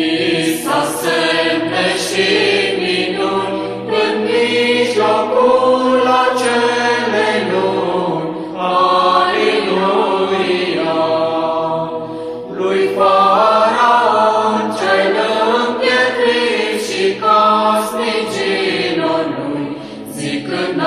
Visa semne și în mijlocul acelei luni. Lui Faraon cel împietrit și casnicinul lui, zicând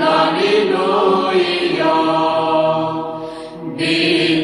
Alleluia. Alleluia.